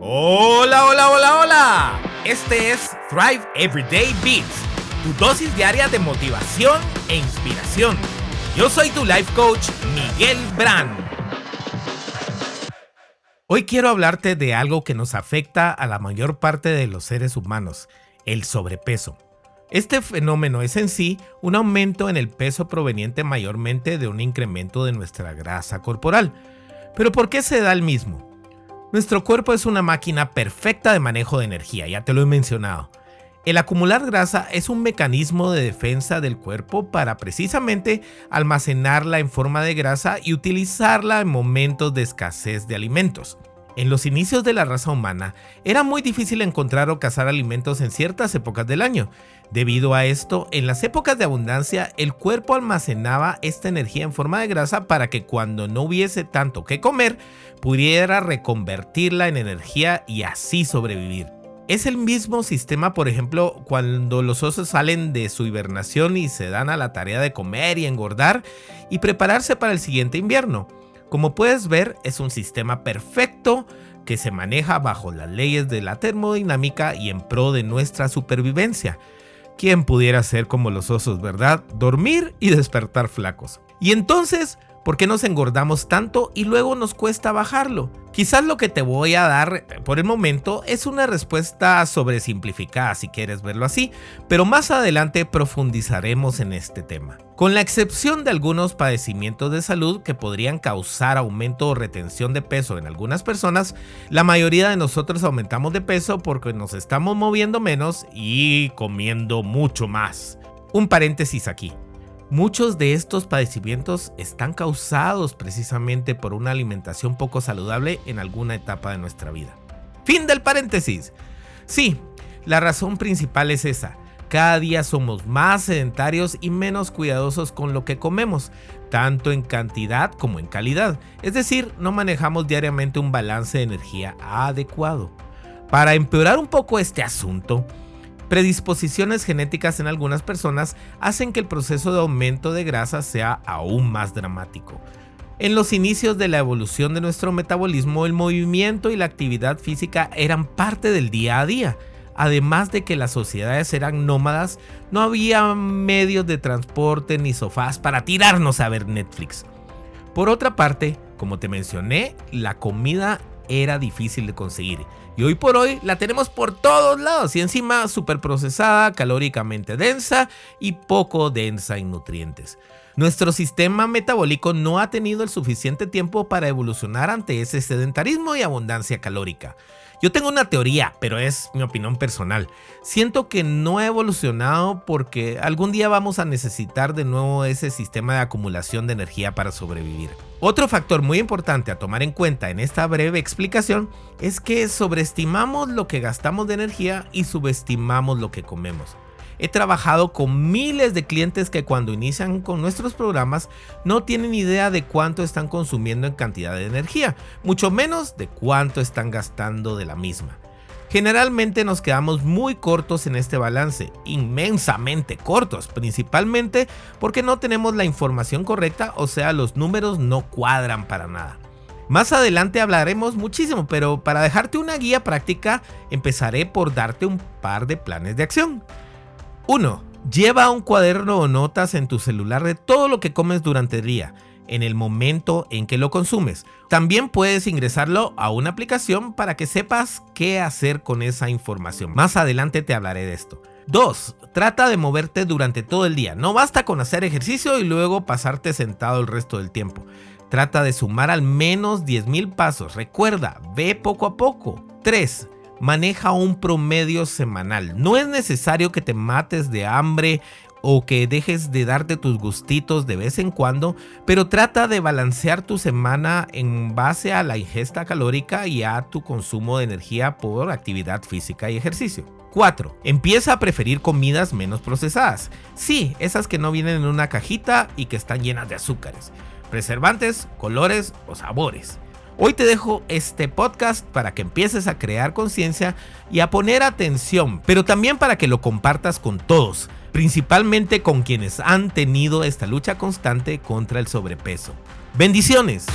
Hola, hola, hola, hola. Este es Thrive Everyday Beats, tu dosis diaria de motivación e inspiración. Yo soy tu life coach, Miguel Brand. Hoy quiero hablarte de algo que nos afecta a la mayor parte de los seres humanos, el sobrepeso. Este fenómeno es en sí un aumento en el peso proveniente mayormente de un incremento de nuestra grasa corporal. Pero ¿por qué se da el mismo? Nuestro cuerpo es una máquina perfecta de manejo de energía, ya te lo he mencionado. El acumular grasa es un mecanismo de defensa del cuerpo para precisamente almacenarla en forma de grasa y utilizarla en momentos de escasez de alimentos. En los inicios de la raza humana era muy difícil encontrar o cazar alimentos en ciertas épocas del año. Debido a esto, en las épocas de abundancia el cuerpo almacenaba esta energía en forma de grasa para que cuando no hubiese tanto que comer, pudiera reconvertirla en energía y así sobrevivir. Es el mismo sistema, por ejemplo, cuando los osos salen de su hibernación y se dan a la tarea de comer y engordar y prepararse para el siguiente invierno. Como puedes ver, es un sistema perfecto que se maneja bajo las leyes de la termodinámica y en pro de nuestra supervivencia. ¿Quién pudiera ser como los osos, verdad? Dormir y despertar flacos. Y entonces, ¿Por qué nos engordamos tanto y luego nos cuesta bajarlo? Quizás lo que te voy a dar por el momento es una respuesta sobresimplificada si quieres verlo así, pero más adelante profundizaremos en este tema. Con la excepción de algunos padecimientos de salud que podrían causar aumento o retención de peso en algunas personas, la mayoría de nosotros aumentamos de peso porque nos estamos moviendo menos y comiendo mucho más. Un paréntesis aquí. Muchos de estos padecimientos están causados precisamente por una alimentación poco saludable en alguna etapa de nuestra vida. Fin del paréntesis. Sí, la razón principal es esa. Cada día somos más sedentarios y menos cuidadosos con lo que comemos, tanto en cantidad como en calidad. Es decir, no manejamos diariamente un balance de energía adecuado. Para empeorar un poco este asunto, predisposiciones genéticas en algunas personas hacen que el proceso de aumento de grasa sea aún más dramático. En los inicios de la evolución de nuestro metabolismo, el movimiento y la actividad física eran parte del día a día. Además de que las sociedades eran nómadas, no había medios de transporte ni sofás para tirarnos a ver Netflix. Por otra parte, como te mencioné, la comida era difícil de conseguir. Y hoy por hoy la tenemos por todos lados y encima súper procesada, calóricamente densa y poco densa en nutrientes. Nuestro sistema metabólico no ha tenido el suficiente tiempo para evolucionar ante ese sedentarismo y abundancia calórica. Yo tengo una teoría, pero es mi opinión personal. Siento que no ha evolucionado porque algún día vamos a necesitar de nuevo ese sistema de acumulación de energía para sobrevivir. Otro factor muy importante a tomar en cuenta en esta breve explicación es que sobreestimamos lo que gastamos de energía y subestimamos lo que comemos. He trabajado con miles de clientes que cuando inician con nuestros programas no tienen idea de cuánto están consumiendo en cantidad de energía, mucho menos de cuánto están gastando de la misma. Generalmente nos quedamos muy cortos en este balance, inmensamente cortos, principalmente porque no tenemos la información correcta, o sea, los números no cuadran para nada. Más adelante hablaremos muchísimo, pero para dejarte una guía práctica, empezaré por darte un par de planes de acción. 1. Lleva un cuaderno o notas en tu celular de todo lo que comes durante el día, en el momento en que lo consumes. También puedes ingresarlo a una aplicación para que sepas qué hacer con esa información. Más adelante te hablaré de esto. 2. Trata de moverte durante todo el día. No basta con hacer ejercicio y luego pasarte sentado el resto del tiempo. Trata de sumar al menos 10.000 pasos. Recuerda, ve poco a poco. 3 maneja un promedio semanal. No es necesario que te mates de hambre o que dejes de darte tus gustitos de vez en cuando, pero trata de balancear tu semana en base a la ingesta calórica y a tu consumo de energía por actividad física y ejercicio. 4. Empieza a preferir comidas menos procesadas. Sí, esas que no vienen en una cajita y que están llenas de azúcares, preservantes, colores o sabores. Hoy te dejo este podcast para que empieces a crear conciencia y a poner atención, pero también para que lo compartas con todos, principalmente con quienes han tenido esta lucha constante contra el sobrepeso. Bendiciones.